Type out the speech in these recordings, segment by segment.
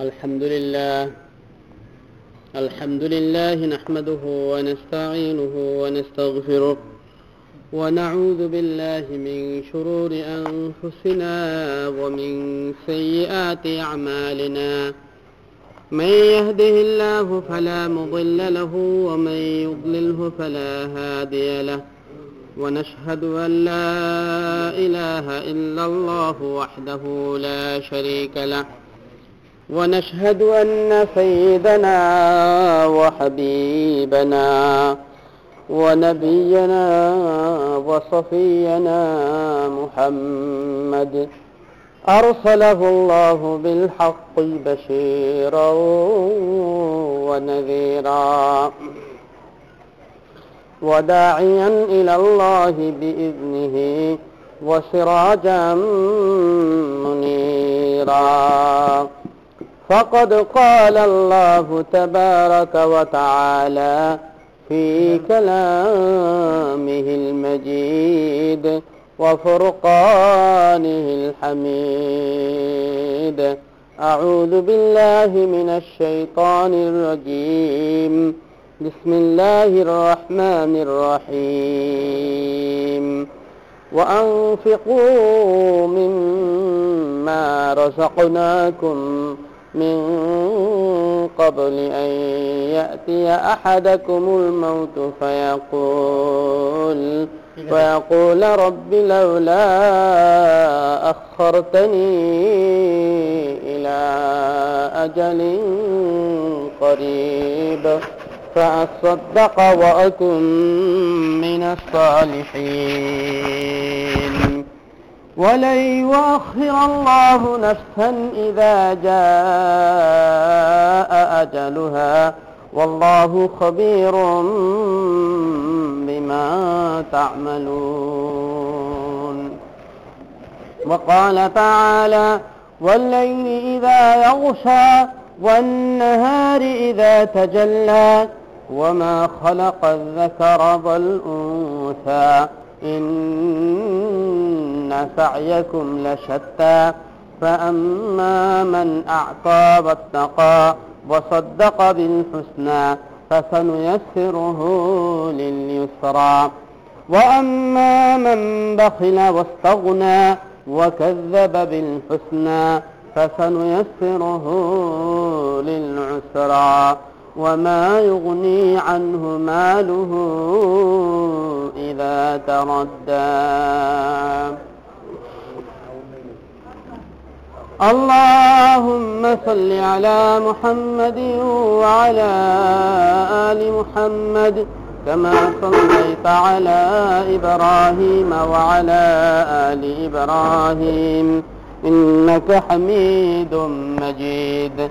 الحمد لله. الحمد لله نحمده ونستعينه ونستغفره ونعوذ بالله من شرور أنفسنا ومن سيئات أعمالنا. من يهده الله فلا مضل له ومن يضلله فلا هادي له. ونشهد أن لا إله إلا الله وحده لا شريك له. ونشهد أن سيدنا وحبيبنا ونبينا وصفينا محمد. أرسله الله بالحق بشيرا ونذيرا. وداعيا إلى الله بإذنه وسراجا منيرا. فقد قال الله تبارك وتعالى في كلامه المجيد وفرقانه الحميد. أعوذ بالله من الشيطان الرجيم. بسم الله الرحمن الرحيم. وأنفقوا مما رزقناكم من قبل أن يأتي أحدكم الموت فيقول فيقول رب لولا أخرتني إلى أجل قريب فأصدق وأكن من الصالحين. ولن يؤخر الله نفسا إذا جاء أجلها والله خبير بما تعملون. وقال تعالى والليل إذا يغشى والنهار إذا تجلى وما خلق الذكر والأنثى إن سعيكم لشتى. فأما من أعطى واتقى وصدق بالحسنى فسنيسره لليسرى. وأما من بخل واستغنى وكذب بالحسنى فسنيسره للعسرى. وما يغني عنه ماله إذا تردى. اللهم صل على محمد وعلى آل محمد كما صليت على إبراهيم وعلى آل إبراهيم إنك حميد مجيد.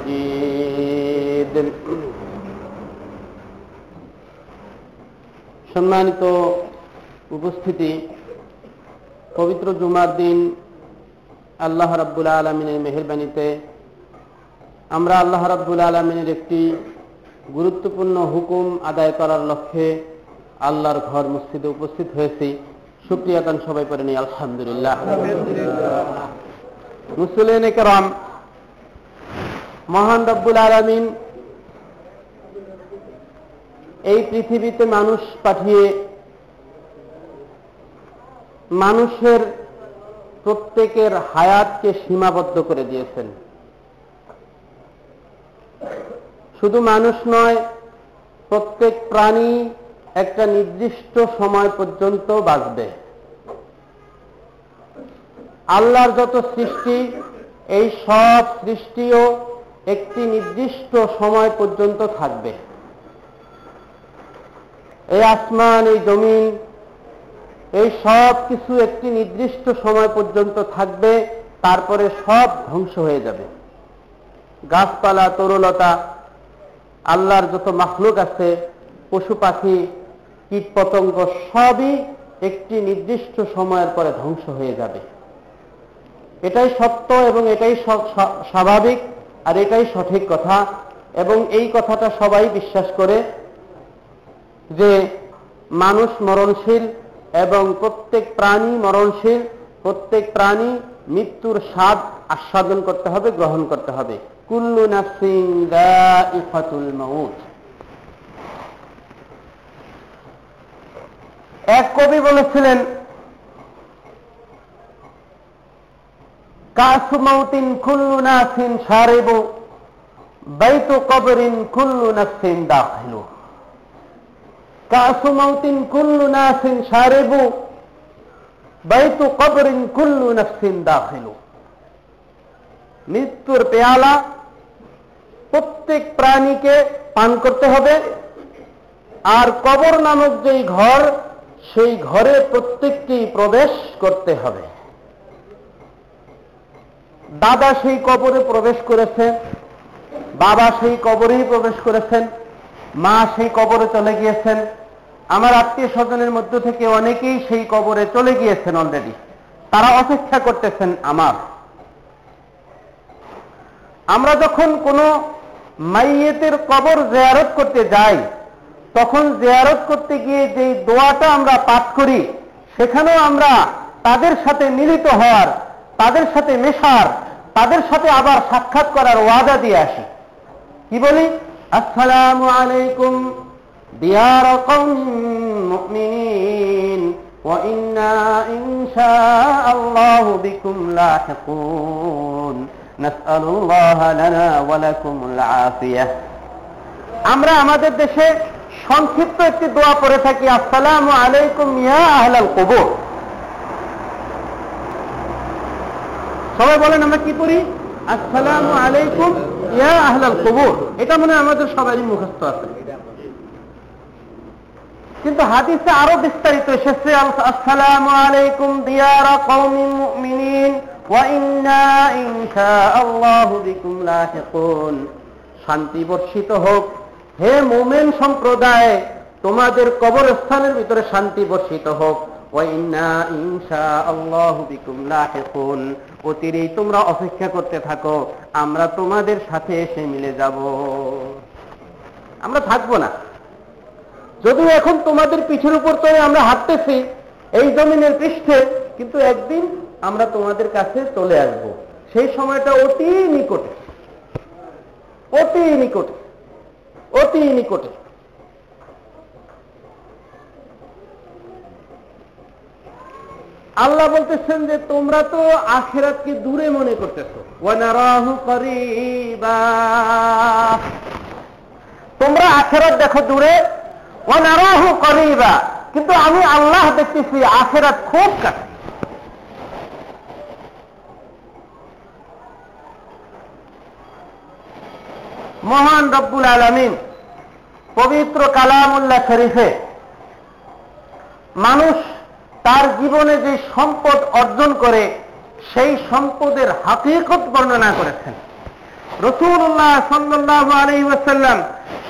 মাজিদ সম্মানিত উপস্থিতি, পবিত্র জুমার দিন আল্লাহ রাব্বুল আলমিনের মেহরবানিতে আমরা আল্লাহ রাব্বুল আলমিনের একটি গুরুত্বপূর্ণ হুকুম আদায় করার লক্ষ্যে আল্লাহর ঘর মসজিদে উপস্থিত হয়েছি। সুপ্রিয়াতান সবাই করেনি আলহামদুলিল্লাহ। মুসলিম মহান রব্বুল আলমিন এই পৃথিবীতে মানুষ পাঠিয়ে মানুষের প্রত্যেকের হায়াতকে সীমাবদ্ধ করে দিয়েছেন। শুধু মানুষ নয়, প্রত্যেক প্রাণী একটা নির্দিষ্ট সময় পর্যন্ত বাঁচবে। আল্লাহর যত সৃষ্টি, এই সব সৃষ্টিও একটি নির্দিষ্ট সময় পর্যন্ত থাকবে। এই আসমান, এই জমিন, এই সব কিছু একটি নির্দিষ্ট সময় পর্যন্ত থাকবে, তারপরে সব ধ্বংস হয়ে যাবে। গাছপালা, তরুলতা, আল্লাহর যত মাখলুক আছে, পশু পাখি কীট পতঙ্গ সবই একটি নির্দিষ্ট সময়ের পরে ধ্বংস হয়ে যাবে। এটাই সত্য এবং এটাই স্বাভাবিক। আর এটাই সঠিক কথা। এবং এই কথাটা সবাই বিশ্বাস করে যে মানুষ মরণশীল এবং প্রত্যেক প্রাণী মরণশীল, প্রত্যেক প্রাণী মৃত্যুর স্বাদ আস্বাদন করতে হবে, গ্রহণ করতে হবে। কুল্লু নাফসিন দাইফাতুল মাউত। এক কবি বলেছিলেন নাসিন সারিবু কবরিন কুল্লু নাসিন সারিবু কবরিন দাখিলু। মৃত্যুর পেয়ালা প্রত্যেক প্রাণীকে পান করতে হবে। আর কবর নামক যেই ঘর, সেই ঘরে প্রত্যেকটি প্রবেশ করতে হবে। দাদা সেই কবরে প্রবেশ করেছেন বাবা সেই কবরেই প্রবেশ করেছেন, মা সেই কবরে চলে গিয়েছেন। আমার আত্মীয় স্বজনের মধ্য থেকে অনেকেই সেই কবরে চলে গিয়েছেন অলরেডি তারা অপেক্ষা করতেছেন আমার। আমরা যখন কোনো মাইয়েতের কবর জেয়ারত করতে যাই, তখন জেয়ারত করতে গিয়ে যে দোয়াটা আমরা পাঠ করি, সেখানেও আমরা তাদের সাথে মিলিত হওয়ার তাদের সাথে মেশার তাদের সাথে আবার সাক্ষাৎ করার ওয়াদা দিয়ে আসি কি বলি আসসালামু আলাইকুম দিয়ার মুমিনিন وإنا إن شاء الله بكم لاحقون نسأل الله لنا ولكم العافية আমরা আমাদের দেশে সংক্ষিপ্ত একটি দোয়া পড়ে থাকি আসসালামু আলাইকুম ইয়া আহলাল কবর সবাই বলেন, আমরা কি পড়ি? আসসালামু আলাইকুম ইয়া আহলাল কবর। এটা মনে আমাদের সবারই মুখস্থ আছে। কিন্তু হাদিসে আরও বিস্তারিত এসেছে, আসসালামু আলাইকুম দিয়ারা কওমিন মুমিনিন ওয়া ইন্না ইনশাআল্লাহু বিকুম লাহিকুন শান্তি বর্ষিত হোক। হে মুমিন সম্প্রদায়, তোমাদের কবরস্থানের ভিতরে শান্তি বর্ষিত হোক। ওয়া ইন্না ইনশাআল্লাহু বিকুম লাহিকুন অতিরেই তোমরা অপেক্ষা করতে থাকো, আমরা তোমাদের সাথে এসে মিলে যাব। আমরা থাকব না। যদিও এখন তোমাদের পিঠের উপর তো আমরা হাঁটতেছি, এই জমিনের পৃষ্ঠে, কিন্তু একদিন আমরা তোমাদের কাছে চলে আসব। সেই সময়টা অতি নিকটে। অতি নিকটে। অতি নিকটে। আল্লাহ বলতেছেন যে তোমরা তো আখেরাতকে দূরে মনে করতেছো। তোমরা আখেরাত দেখো দূরে। ওয়ানারাহু করিবা। কিন্তু আমি আল্লাহ দেখতেছি আখেরাত খুব কাছে। মহান রব্বুল আলমিন পবিত্র কালামুল্লাহ শরীফে মানুষ তার জীবনে যে সম্পদ অর্জন করে, সেই সম্পদের হাকিকত বর্ণনা করেছেন। রসুল্লাহ সাল্লাহ আলী ওয়াসাল্লাম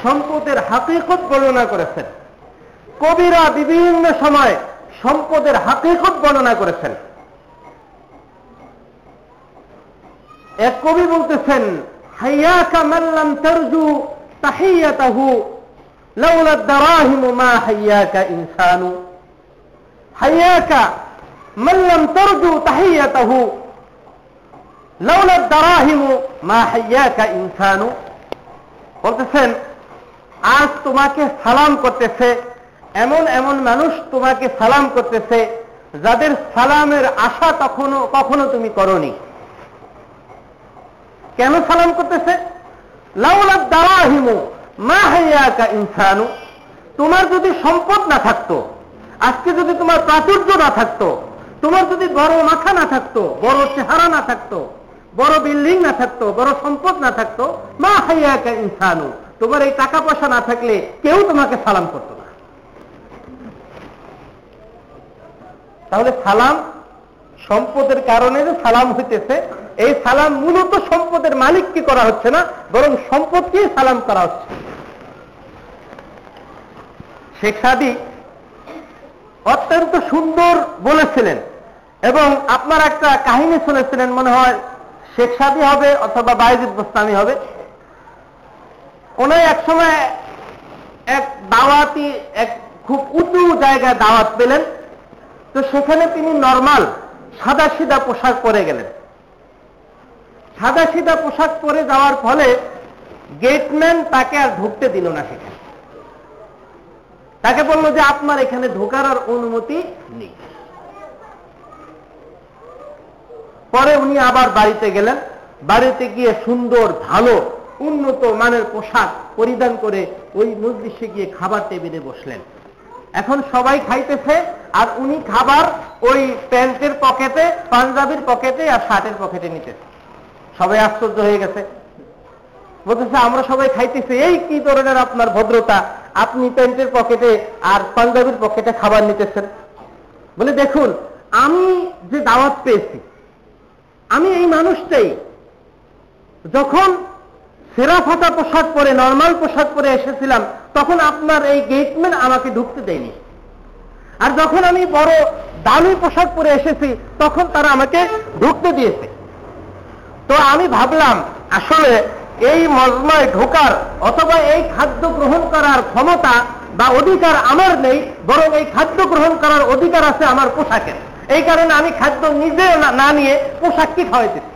সম্পদের হাকিকত বর্ণনা করেছেন। কবিরা বিভিন্ন সময় সম্পদের হাকিকত বর্ণনা করেছেন। এক কবি বলতেছেন, হাইয়াকা মাল্লাম তারজু তাহিয়াতাহু, লাউলা দারাহিম মা হাইয়াকা ইনসানু। হাইয়াকা মাল্লাম তারজু তাহিয়াতাহু। লাউলা দারাহিম মা হাইয়াকা ইনসানু। বলতেছেন, আজ তোমাকে সালাম করতেছে এমন এমন মানুষ তোমাকে সালাম করতেছে যাদের সালামের আশা তখনো কখনো তুমি করনি। কেন সালাম করতেছে? লাউলাদ দাওয়াহিমু মা হাইয়াকা ইনসানু। তোমার যদি সম্পদ না থাকতো আজকে যদি তোমার প্রাচুর্য না থাকতো, তোমার যদি বড় মাথা না থাকতো, বড় চেহারা না থাকতো, বড় বিল্ডিং না থাকতো, বড় সম্পদ না থাকতো, মা হাইয়াকা ইনসানু, তোমার এই টাকা পয়সা না থাকলে কেউ তোমাকে সালাম করতো না। তাহলে সালাম সম্পদের কারণে যে সালাম হইতেছে, এই সালাম মূলত সম্পদের মালিককে করা হচ্ছে না, বরং সম্পদকেই সালাম করা হচ্ছে। শেখ সাদি অত্যন্ত সুন্দর বলেছিলেন। এবং আপনার একটা কাহিনী শুনেছিলেন, মনে হয় শেখ সাদি হবে অথবা বাইজিদ বোস্তামি হবে। ওনার এক সময় এক দাওয়াতি, এক খুব উঁচু জায়গায় দাওয়াত পেলেন। তো সেখানে তিনি নর্মাল সাদা সিধা পোশাক পরে গেলেন। সাদা সিধা পোশাক পরে যাওয়ার ফলে গেটম্যান তাকে আর ঢুকতে দিল না সেখানে। তাকে বলল যে আপনার এখানে ঢোকার আর অনুমতি নেই। পরে উনি আবার বাড়িতে গেলেন। বাড়িতে গিয়ে সুন্দর, ভালো, উন্নত মানের পোশাক পরিধান করে ওই মজলিসে গিয়ে খাবার টেবিলে বসলেন। এখন সবাই খাইতেছে আর উনি খাবার ওই প্যান্টের পকেটে, পাঞ্জাবির পকেটে আর শার্টের পকেটে নিতেছে। সবাই আশ্চর্য হয়ে গেছে। বলতেছে, আমরা সবাই খাইতেছি। এই কি ধরনের আপনার ভদ্রতা? আপনি প্যান্টের পকেটে আর পাঞ্জাবির পকেটে খাবার নিতেছেন। বলে, দেখুন, আমি যে দাওয়াত পেয়েছি, আমি এই মানুষটাই। যখন সেরা ফাটা পোশাক পরে, নর্মাল পোশাক পরে এসেছিলাম, তখন আপনার এই গেটম্যান আমাকে ঢুকতে দেয়নি। আর যখন আমি বড় দামি পোশাক পরে এসেছি, তখন তারা আমাকে ঢুকতে দিয়েছে। তো আমি ভাবলাম, আসলে এই মজমায় ঢোকার অথবা এই খাদ্য গ্রহণ করার ক্ষমতা বা অধিকার আমার নেই, বরং এই খাদ্য গ্রহণ করার অধিকার আছে আমার পোশাকের। এই কারণে আমি খাদ্য নিজে না- নিয়ে পোশাককে খাওয়াইতেছি?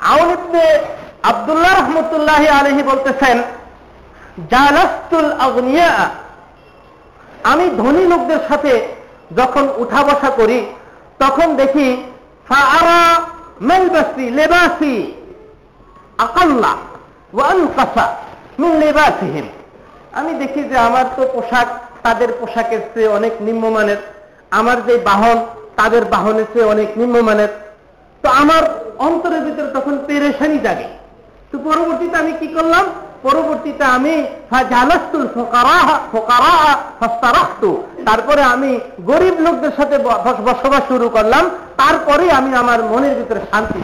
আউন ইবনে আব্দুল্লাহ রহমতুল্লাহ আলহি বলতেছেন, জালাস্তুল আগনিয়া। আমি ধনী লোকদের সাথে যখন উঠা বসা করি তখন দেখি আমি দেখি যে আমার তো পোশাক, তাদের পোশাকের চেয়ে অনেক নিম্নমানের। আমার যে বাহন, তাদের বাহনের চেয়ে অনেক নিম্নমানের। তো আমার অন্তরের ভিতরে তখন পেরেশানি জাগে। তো পরবর্তীতে আমি কি করলাম? পরবর্তীতে আমি তারপরে আমি গরিব লোকদের সাথে বসবাস শুরু করলাম। তারপরে আমি আমার মনের ভিতরে শান্তি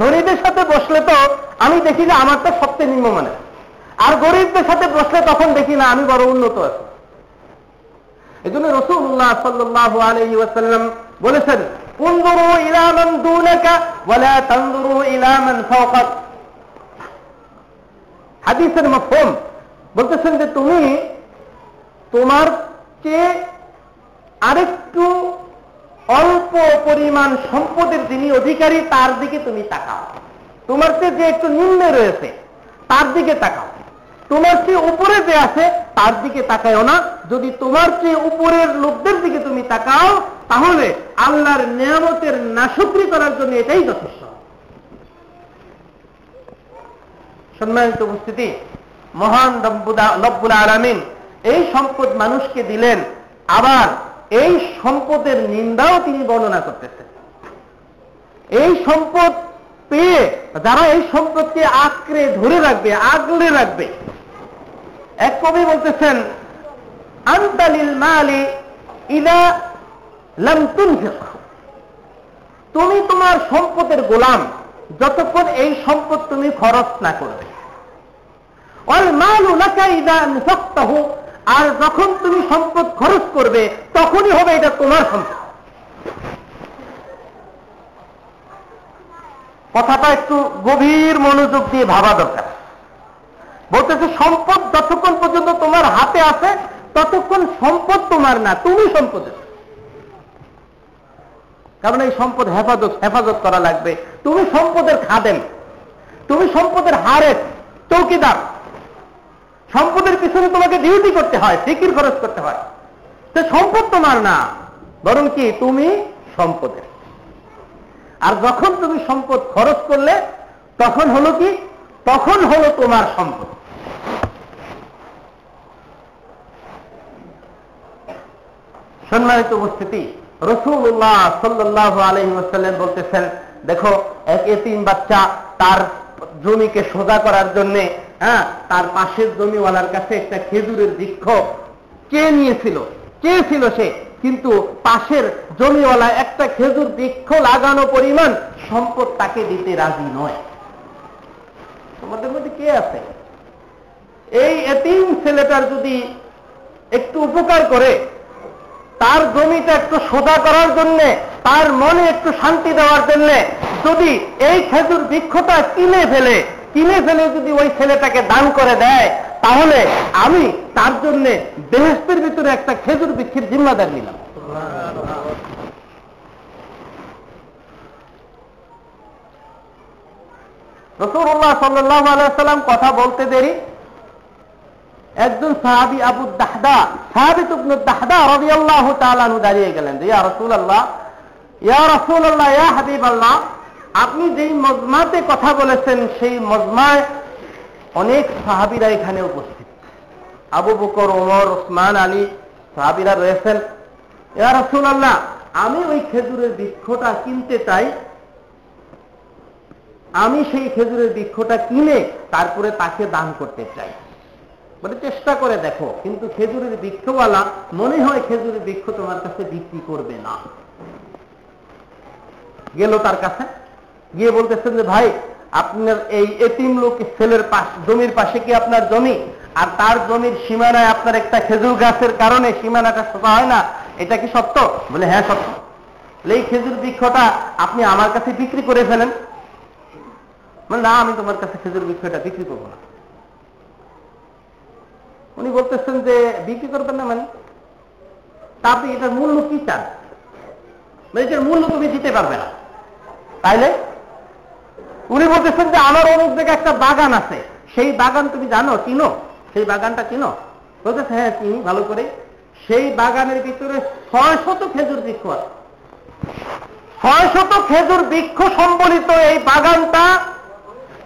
ধনীদের সাথে বসলে তো আমি দেখি যে আমার তো সবচেয়ে নিম্নমানের। আর গরিবদের সাথে বসলে তখন দেখি না, আমি বড় উন্নত আছি। এই জন্য রসুল্লাহ সাল্লাহ আলহি ওয়াসাল্লাম বলেছেন উন্দুরু ইলামান দুনাকা ওয়ালা তানদুরু ইলামান ফাওকাক। হাদিসের মফহুম বলতেছেন যে তুমি তোমার চেয়ে আরেকটু অল্প পরিমাণ সম্পদের যিনি অধিকারী, তার দিকে তুমি তাকাও। তোমার চেয়ে যে একটু নিম্নে রয়েছে, তার দিকে তাকাও। তোমার চেয়ে উপরে যে আছে, তার দিকে তাকায়ও না। যদি তোমার চেয়ে উপরের লোকদের দিকে তুমি তাকাও, তাহলে আল্লাহর নিয়ামতের নাশকরি করার জন্য এটাই যথেষ্ট। সম্মানিত উপস্থিতি, মহান রব্বুল আলামিন এই সম্পদ মানুষকে দিলেন, আবার এই সম্পদের নিন্দাও তিনি বর্ণনা করতেছেন। এই সম্পদ পেয়ে যারা এই সম্পদকে আঁকড়ে ধরে রাখবে, আগলে রাখবে এক কবি বলতেছেন আন্তালিল মালি ইলা লাম তুনফিক। তুমি তোমার সম্পদের গোলাম, যতক্ষণ এই সম্পদ তুমি খরচ না করবে। অল মালু লাকা ইদা আর যখন তুমি সম্পদ খরচ করবে, তখনই হবে এটা তোমার সম্পদ। কথাটা একটু গভীর মনোযোগ দিয়ে ভাবা দরকার। বলতেছে, সম্পদ যতক্ষণ পর্যন্ত তোমার হাতে আছে, ততক্ষণ সম্পদ তোমার না, তুমি সম্পদের। কারণ এই সম্পদ হেফাজত হেফাজত করা লাগবে। তুমি সম্পদের খাদেন তুমি সম্পদের হারের চৌকিদার। সম্পদের পিছনে তোমাকে ডিউটি করতে হয়, ফিকির খরচ করতে হয়। তো সম্পদ তোমার না, বরং কি তুমি সম্পদের। আর যখন তুমি সম্পদ খরচ করলে, তখন হলো কি? তখন হলো তোমার সম্পদ। সম্মানিত উপস্থিতি রসুল্লাহ সাল্লাহ আলহি ওসাল্লাম বলতেছেন, দেখো, এক এতিম বাচ্চা তার জমিকে সোজা করার জন্য হ্যাঁ তার পাশের জমিওয়ালার কাছে একটা খেজুরের বৃক্ষ চেয়ে নিয়েছিল? চেয়েছিল সে? কিন্তু পাশের জমিওয়ালা একটা খেজুর বৃক্ষ লাগানো পরিমাণ সম্পদ তাকে দিতে রাজি নয়। তোমাদের মধ্যে কে আছে? এই এতিম ছেলেটার যদি একটু উপকার করে তার জমিটা একটু সোজা করার জন্য, তার মনে একটু শান্তি দেওয়ার জন্য, যদি এই খেজুর বৃক্ষটা কিনে ফেলে কিনে ফেলে যদি ওই ছেলেটাকে দান করে দেয়, তাহলে আমি তার জন্য বেহেস্তের ভিতরে একটা খেজুর বৃক্ষের জিম্মাদার নিলাম। রসুল্লাহ সাল্লাহ আলাইসাল্লাম কথা বলতে দেরি। একজন সাহাবি আবু দাহদা সাহাবি তুবনু দাহদা রবি আল্লাহ তালানু দাঁড়িয়ে গেলেন ইয়া রসুল আল্লাহ ইয়া রসুল আল্লাহ ইয়া হাবিব আল্লাহ আপনি যেই মজমাতে কথা বলেছেন, সেই মজমায় অনেক সাহাবিরা এখানে উপস্থিত। আবু বকর, ওমর, ওসমান, আলী সাহাবিরা রয়েছেন। ইয়া রসুল আল্লাহ আমি ওই খেজুরের বৃক্ষটা কিনতে চাই। আমি সেই খেজুরের বৃক্ষটা কিনে তারপরে তাকে দান করতে চাই। বলে চেষ্টা করে দেখো, কিন্তু খেজুরের বৃক্ষওয়ালা মনে হয় খেজুরের বৃক্ষ তোমার কাছে বিক্রি করবে না। গেল তার কাছে, গিয়ে বলতেছেন যে, ভাই, আপনার এই এতিম লোক ছেলের পাশ, জমির পাশে কি আপনার জমি? আর তার জমির সীমানায় আপনার একটা খেজুর গাছের কারণে সীমানাটা সোজা হয় না? এটা কি সত্য? বলে হ্যাঁ সত্য। এই খেজুর বৃক্ষটা আপনি আমার কাছে বিক্রি করে ফেলেন। না, আমি তোমার কাছে খেজুর বৃক্ষটা বিক্রি করব না। উনি বলতেছেন যে বিক্রি করবেন না মানে? তা এটার মূল্য কি চান? মানে এটার মূল্য তুমি দিতে পারবে না। তাইলে? উনি বলতেছেন যে আমার অমুক জায়গায় একটা বাগান আছে। সেই বাগান তুমি জানো, চিনো? সেই বাগানটা চিনো? বলতেছে হ্যাঁ চিনি, ভালো করে। সেই বাগানের ভিতরে ছয় শত খেজুর বৃক্ষ আছে। ছয় শত খেজুর বৃক্ষ সম্বলিত এই বাগানটা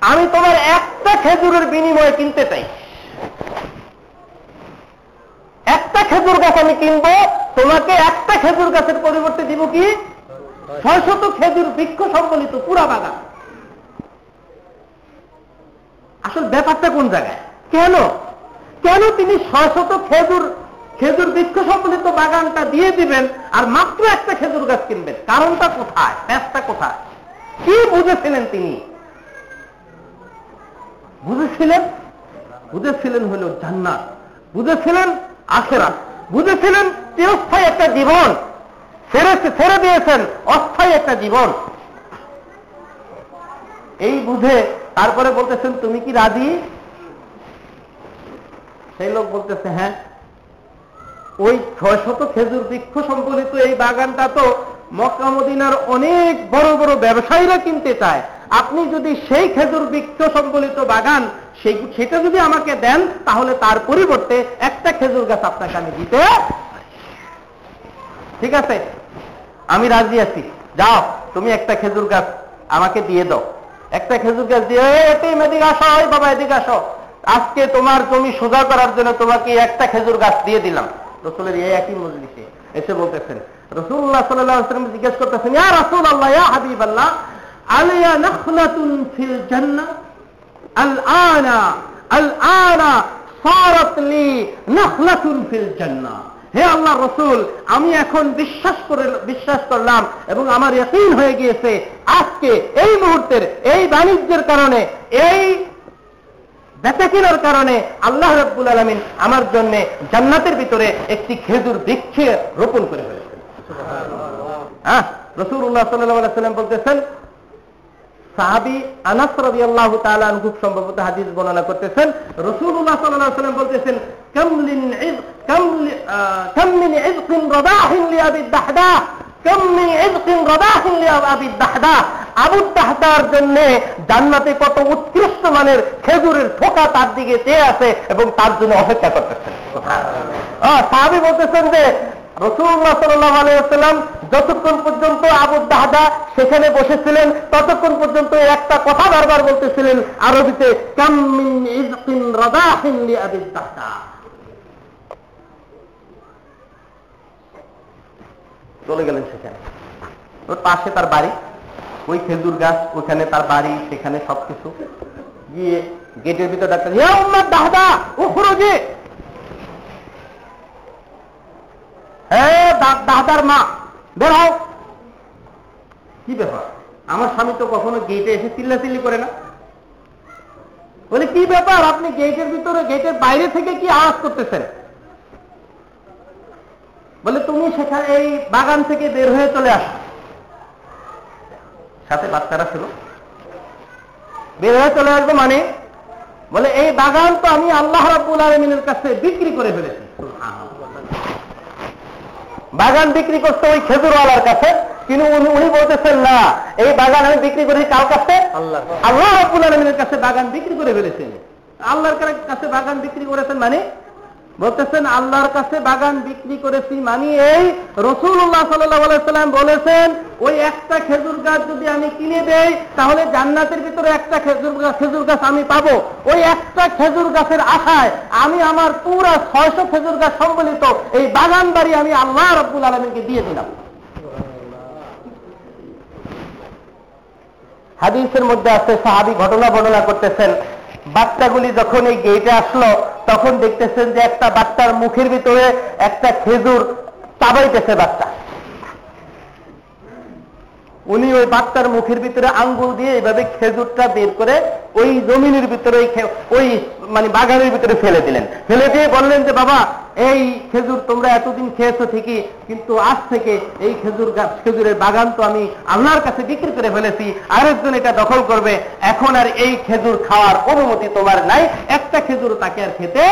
আমি তোমার একটা খেজুরের বিনিময়ে কিনতে চাই। একটা খেজুর গাছ আমি কিনবো, তোমাকে একটা খেজুর গাছের পরিবর্তে দিব কি? ছয় শত খেজুর বৃক্ষ সম্বলিত পুরা বাগান। আসল ব্যাপারটা কোন জায়গায়? কেন? কেন তিনি ছয় শত খেজুর খেজুর বৃক্ষ সম্বলিত বাগানটা দিয়ে দিবেন আর মাত্র একটা খেজুর গাছ কিনবেন? কারণটা কোথায়? ব্যাসটা কোথায়? কি বুঝেছিলেন তিনি? বুঝেছিলেন? বুঝেছিলেন হলো জান্নাত। বুঝেছিলেন? আখেরা। বুঝেছিলেন চিরস্থায়ী একটা জীবন। ছেড়ে ছেড়ে দিয়েছেন, অস্থায়ী একটা জীবন। এই বুঝে তারপরে বলতেছেন, তুমি কি রাজি? সেই লোক বলতেছে হ্যাঁ। ওই ছয় শত খেজুর বৃক্ষ সম্বলিত এই বাগানটা তো মক্কা মদিনার অনেক বড় বড় ব্যবসায়ীরা কিনতে চায়। আপনি যদি সেই খেজুর বৃক্ষ সম্বলিত বাগান সেই সেটা যদি আমাকে দেন, তাহলে তার পরিবর্তে একটা খেজুর গাছ আপনাকে আমি দিতে ঠিক আছে? আমি রাজি আছি। যাও, তুমি একটা খেজুর গাছ আমাকে দিয়ে দাও। একটা খেজুর গাছ দিয়ে এটিম এদিকে আসো ওই বাবা, এদিকে আসো। আজকে তোমার জমি সোজা করার জন্য তোমাকে একটা খেজুর গাছ দিয়ে দিলাম। রসুলের এই একই মজলিসে এসে বলতেছেন। রসুল্লাহ সাল্লাম জিজ্ঞেস করতেছেন, ইয়া রসুল আল্লাহ ইয়া হাবিব আল্লাহ আলিয়া নখলাতুন ফিল জান্নাহ? হে আল্লাহ রসুল, আমি এখন বিশ্বাস করে বিশ্বাস করলাম এবং আমার ইয়কিন হয়ে গিয়েছে আজকে এই মুহূর্তের, এই বাণিজ্যের কারণে, এই বেচা কারণে আল্লাহ রব্বুল আলমিন আমার জন্য জান্নাতের ভিতরে একটি খেজুর বৃক্ষে রোপণ করে ফেলেছেন। হ্যাঁ রসুল্লাহ সাল্লাম বলতেছেন সাহাবি আনাস রবি আল্লাহ খুব সম্ভবত হাদিস বর্ণনা করতেছেন। রসুল্লাহ সাল্লাহ সাল্লাম বলতেছেন কামলিন কামলি কামলিন রদাহিন দাহদা কামলিন রদাহিন দাহদা। আবু দাহদার জন্য জান্নাতে কত উৎকৃষ্ট মানের খেজুরের ঠোকা তার দিকে চেয়ে আছে এবং তার জন্য অপেক্ষা করতেছেন। সাহাবি বলতেছেন যে রসুল্লাহ সাল্লাহ আলাইসাল্লাম যতক্ষণ পর্যন্ত আবু দাহদা সেখানে বসেছিলেন, ততক্ষণ পর্যন্ত একটা কথা বারবার বলতেছিলেন, আরবিতে চলে গেলেন সেখানে। ওর পাশে তার বাড়ি, ওই খেজুর গাছ, ওখানে তার বাড়ি, সেখানে সবকিছু। গিয়ে গেটের ভিতর ডাক্তার, ইয়া উম্মাদ দাহদা খুরুজি হ্যাঁ দাদার মা, বের হও। কি ব্যাপার? আমার স্বামী তো কখনো গেটে এসে চিল্লাচিল্লি করে না। বলে, কি ব্যাপার? আপনি গেটের ভিতরে গেটের বাইরে থেকে কি আওয়াজ করতেছেন? বলে, তুমি সেখানে এই বাগান থেকে বের হয়ে চলে আসো। সাথে বাচ্চারা ছিল। বের হয়ে চলে আসব মানে? বলে, এই বাগান তো আমি আল্লাহ রাব্বুল আলমিনের কাছে বিক্রি করে ফেলেছি। বাগান বিক্রি করছে ওই খেজুরওয়ালার কাছে। কিন্তু উনি উনি বলতেছেন না এই বাগান আমি বিক্রি করেছি কার কাছে? আল্লাহ আল্লাহ রাব্বুল আলমিনের কাছে বাগান বিক্রি করে ফেলেছেন। আল্লাহর কাছে বাগান বিক্রি করেছেন মানে বলতেছেন, আল্লাহর কাছে বাগান বিক্রি করেছি মানে এই রসুল্লাহ সাল্লাম বলেছেন, ওই একটা খেজুর গাছ যদি আমি কিনে দেই, তাহলে জান্নাতের ভিতরে একটা খেজুর গাছ খেজুর গাছ আমি পাবো। ওই একটা খেজুর গাছের আশায় আমি আমার পুরো ছয়শো খেজুর গাছ সম্বলিত এই বাগান বাড়ি আমি আল্লাহ রব্বুল আলমীকে দিয়ে দিলাম। হাদিসের মধ্যে আছে, সাহাবি ঘটনা বর্ণনা করতেছেন, বাচ্চাগুলি যখন এই গেটে আসলো তখন দেখতেছেন যে একটা বাচ্চার মুখের ভিতরে একটা খেজুর চাবাইতেছে বাচ্চা। উনি ওই বাচ্চার মুখের ভিতরে আঙ্গুল দিয়ে এইভাবে খেজুরটা বের করে ওই জমিনের ভিতরে ওই মানে বাগানের ভিতরে ফেলে দিলেন। ফেলে দিয়ে বললেন যে, বাবা, এই খেজুর তোমরা এতদিন খেয়েছো ঠিকই, কিন্তু আজ থেকে এই খেজুর গাছ খেজুরের বাগান তো আমি আল্লাহর কাছে বিক্রি করে ফেলেছি। আরেকজন এটা দখল করবে। এখন আর এই খেজুর খাওয়ার অনুমতি তোমার নাই। একটা খেজুর তাকে আর খেতে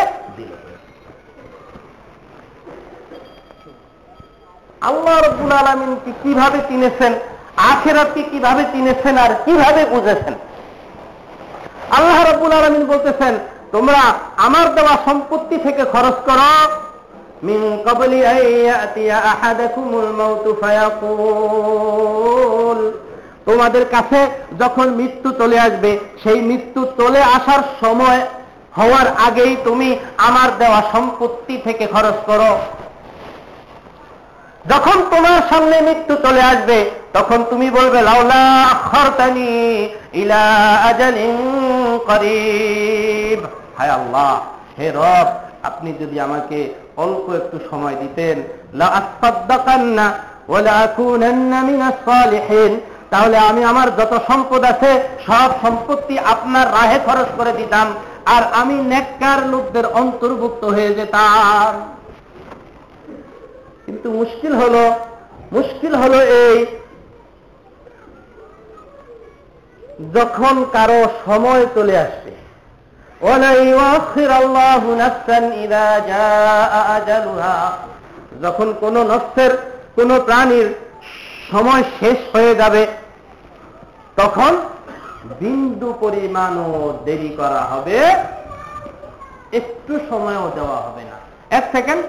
আল্লাহ রব্বুল আলমিনকে কীভাবে চিনেছেন আখেরাতকে কীভাবে চিনেছেন আর কীভাবে বুঝেছেন? আল্লাহ রব্বুল আলমিন বলতেছেন, তোমরা আমার দেওয়া সম্পত্তি থেকে খরচ করো। মিন কবলি তোমাদের কাছে যখন মৃত্যু চলে আসবে, সেই মৃত্যু চলে আসার সময় হওয়ার আগেই তুমি আমার দেওয়া সম্পত্তি থেকে খরচ করো। যখন তোমার সামনে মৃত্যু চলে আসবে তখন তুমি বলবে, লাউলা ইলা আজালিন করিব। হায় আল্লাহ, হে রব, আপনি যদি আমাকে অল্প একটু সময় দিতেন লা আকুনান্না মিনাস সালিহিন, তাহলে আমি আমার যত সম্পদ আছে, সব সম্পত্তি আপনার রাহে খরচ করে দিতাম, আর আমি নেককার লোকদের অন্তর্ভুক্ত হয়ে যেতাম। কিন্তু মুশকিল হলো মুশকিল হলো এই যখন কারও সময় চলে আসবে যখন কোন নষ্টের কোন প্রাণীর সময় শেষ হয়ে যাবে, তখন বিন্দু পরিমাণও দেরি করা হবে, একটু সময়ও দেওয়া হবে না। এক সেকেন্ড।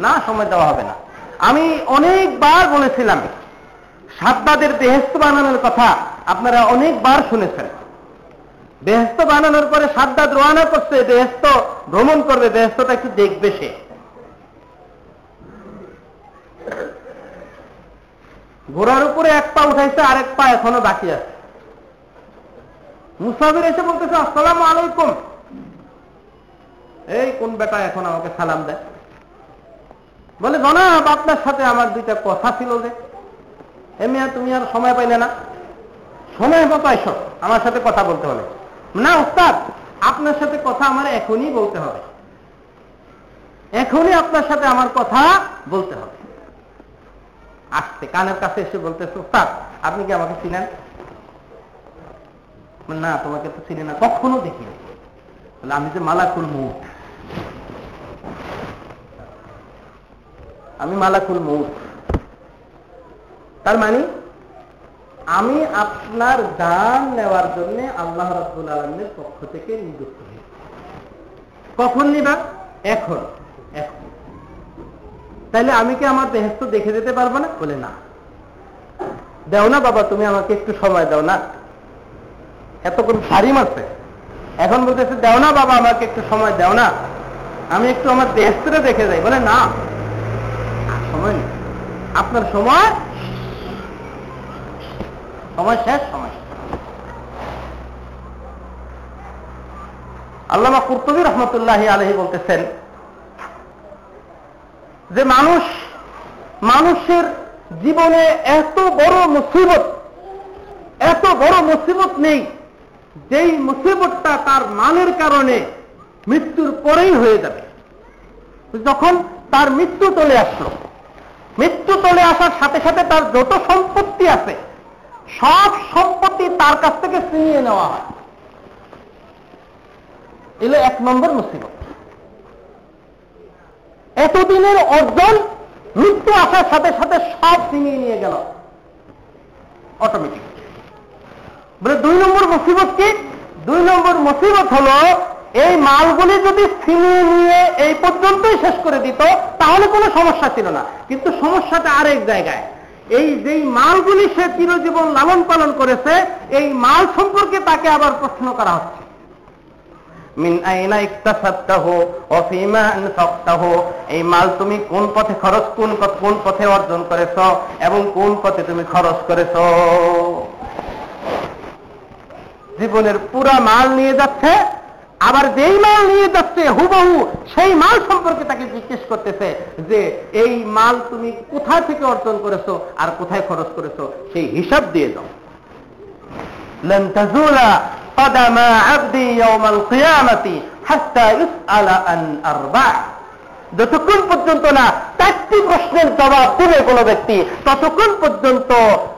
না, সময় দেওয়া হবে না। আমি অনেকবার বলেছিলাম সাতবাদের বেহেস্ত বানানোর কথা আপনারা অনেকবার শুনেছেন। বেহেস্ত বানানোর পরে সাদ্দাদ রোয়ানা করছে, বেহেস্ত ভ্রমণ করবে, বেহেস্তটা একটু দেখবে সে। ঘোড়ার উপরে এক পা উঠাইছে, আরেক পা এখনও বাকি আছে। মুসাফির এসে বলতেছে, আসসালাম আলাইকুম। এই কোন বেটা এখন আমাকে সালাম দেয়? বলে, জনাব, আপনার সাথে আমার দুইটা কথা ছিল যে। এমিয়া তুমি আর সময় পাইলে না। সময় মতো আইসো আমার সাথে কথা বলতে হবে না, উস্তাদ, আপনার সাথে কথা আমার এখনই বলতে হবে। এখনই আপনার সাথে আমার কথা বলতে হবে। আসতে কানের কাছে এসে বলতেছে, উস্তাদ, আপনি কি আমাকে চিনেন? না, তোমাকে তো চিনি না, কখনো দেখিনি বলে, আমি যে মালাকুল মুখ আমি মালাকুল মৌত তার মানে আমি আপনার দান নেওয়ার জন্য আল্লাহ রাব্বুল আলমের পক্ষ থেকে নিযুক্ত হই কখন নিবা? এখন। এখন। তাইলে আমি কি আমার বেহেস্ত দেখে যেতে পারব না? বলে না। দেও না বাবা, তুমি আমাকে একটু সময় দাও না। এতক্ষণ ভারী মারছে এখন বলতেছে, দেও না বাবা, আমাকে একটু সময় দাও না। আমি একটু আমার দেহস্ত্রে দেখে যাই। বলে না। সময় নেই। আপনার সময় সময় শেষ, সময়। আল্লামা কুর্তুবী রহমতুল্লাহ আলহী বলতেছেন যে মানুষ, মানুষের জীবনে এত বড় মুসিবত, এত বড় মুসিবত নেই, যেই মুসিবতটা তার মানের কারণে মৃত্যুর পরেই হয়ে যাবে যখন তার মৃত্যু চলে আসলো, মৃত্যু চলে আসার সাথে সাথে তার যত সম্পত্তি আছে সব সম্পত্তি তার কাছ থেকে ছিনিয়ে নেওয়া হয়। এলো এক নম্বর মুসিবত। এতদিনের অর্জন মৃত্যু আসার সাথে সাথে সব ছিনিয়ে নিয়ে গেল। অটোমেটিক বলে দুই নম্বর মুসিবত কি? দুই নম্বর মুসিবত হলো, এই মালগুলি যদি ছিনিয়ে নিয়ে এই পর্যন্তই শেষ করে দিত, তাহলে কোনো সমস্যা ছিল না। কিন্তু সমস্যাটা আরেক জায়গায়। এই যেই মালগুলি সে চিরজীবন লালন পালন করেছে, এই মাল সম্পর্কে তাকে আবার প্রশ্ন করা হচ্ছে। মিন আইনা ইকতাসাবতাহু ওয়া ফিমা আনফাকতাহু, এই মাল তুমি কোন পথে খরচ, কোন কোন পথে অর্জন করেছ এবং কোন পথে তুমি খরচ করেছ? জীবনের পুরা মাল নিয়ে যাচ্ছে আবার যেই মাল নিয়ে যাচ্ছে, হুবহু সেই মাল সম্পর্কে তাকে জিজ্ঞেস করতেছে যে, এই মাল তুমি কোথা থেকে অর্জন করেছ আর কোথায় খরচ করেছ? সেই হিসাব দিয়ে দাও। যতক্ষণ পর্যন্ত না চারটি প্রশ্নের জবাব দেবে কোনো ব্যক্তি, ততক্ষণ পর্যন্ত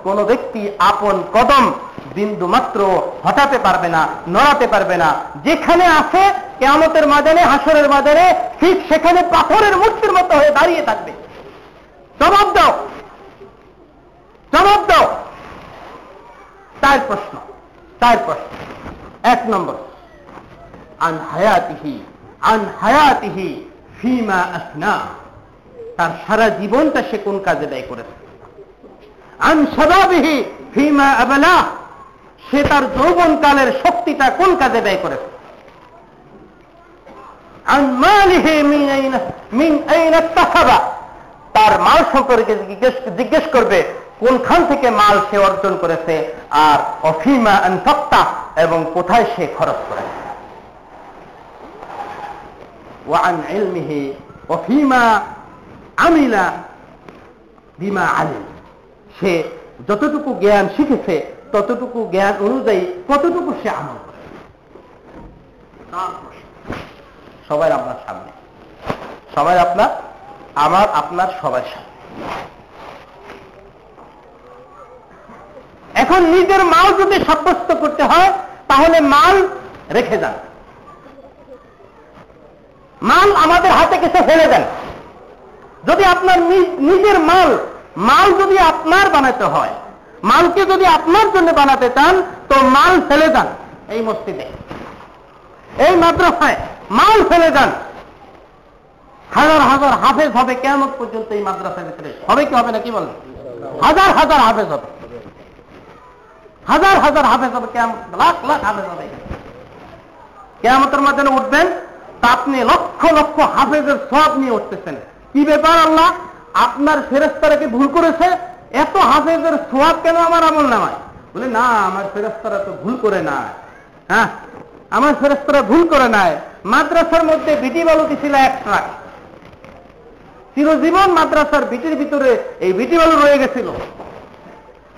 কোনো ব্যক্তি আপন কদম বিন্দু মাত্র হটাতে পারবে না, নড়াতে পারবে না। যেখানে আছে, কেয়ামতের মাজানে হাসরের মাজানে ঠিক সেখানে পাথরের মূর্তির মতো হয়ে দাঁড়িয়ে থাকবে। জবাব দাও। জবাব দাও। চার প্রশ্ন চার প্রশ্ন। এক নম্বর, আন হায়াতিহি আন হায়াতিহি ফিমা আসনা। তার সারা জীবনটা সে কোন কাজে ব্যয় করেছে? আন সদাবিহি ফিমা আবলা। সে তার যৌবনকালের শক্তিটা কোন কাজে ব্যয় করেছে? তার মাল সম্পর্কে জিজ্ঞেস করবে, কোনখান থেকে মাল সে অর্জন করেছে, আর অফিমা এবং কোথায় সে খরচ করেছে? অফিমা আমিলা বিমা আলিম। সে যতটুকু জ্ঞান শিখেছে ততটুকু জ্ঞান অনুযায়ী কতটুকু সে আমল করে? সবাই আপনার সামনে। সবাই আপনার, আমার, আপনার, সবার সামনে। এখন নিজের মাল যদি সাব্যস্ত করতে হয়, তাহলে মাল রেখে যান। মাল আমাদের হাতে কিছু ফেলে দেন। যদি আপনার নিজ- নিজের মাল মাল যদি আপনার বানাতে হয় মালকে যদি আপনার জন্য বানাতে চান, তো মাল ফেলে যান এই মসজিদে। এই মাদ্রাসায় মাল ফেলে যান। হাজার হাজার হাফেজ হবে কেমন পর্যন্ত এই মাদ্রাসার ভিতরে। হবে কি হবে না কি বলেন? হাজার হাজার হাফেজ হবে। হাজার হাজার হাফেজ হবে কেমন লাখ লাখ হাফেজ হবে। কেমতের মাধ্যমে উঠবেন, তা আপনি লক্ষ লক্ষ হাফেজের সব নিয়ে উঠতেছেন। কি ব্যাপার আল্লাহ? আপনার ফেরেস্তারা কি ভুল করেছে? এত হাফেজের সোয়াব কেন আমার আমল নামায়? বলে না আমার ফেরেস্তারা তো ভুল করে না হ্যাঁ? আমার ফেরেস্তারা ভুল করে নাই মাদ্রাসার মধ্যে বিটি বালুটি ছিল এক ট্রাক চিরজীবন মাদ্রাসার বিটির ভিতরে এই বিটি বালু রয়ে গেছিল।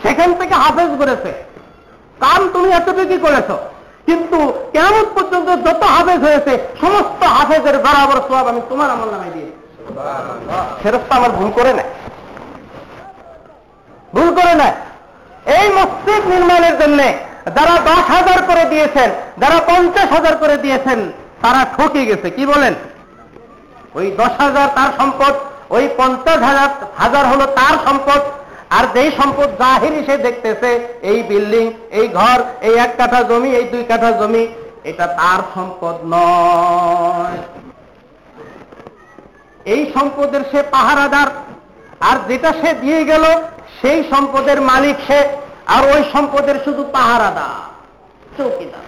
সেখান থেকে হাফেজ করেছে। কাম তুমি এতটুকু করেছ। কিন্তু কেমন পর্যন্ত যত হাফেজ হয়েছে সমস্ত হাফেজের বরাবর সব আমি তোমার আমল নামাই দিয়ে ফেরস্তা আমার ভুল করে নেয়। ভুল করে নেয় এই মসজিদ নির্মাণের জন্য যারা দশ হাজার করে দিয়েছেন, যারা পঞ্চাশ হাজার করে দিয়েছেন, তারা ঠকে গেছে। কি বলেন? ওই দশ হাজার তার সম্পদ, ওই পঞ্চাশ হাজার হাজার হলো তার সম্পদ। আর যেই সম্পদ জাহির সে দেখতেছে, এই বিল্ডিং, এই ঘর, এই এক কাঠা জমি, এই দুই কাঠা জমি, এটা তার সম্পদ নয়। এই সম্পদের সে পাহারাদার। আর যেটা সে দিয়ে গেল সেই সম্পদের মালিক সে আর ওই সম্পদের শুধু পাহারাদার চৌকিদার।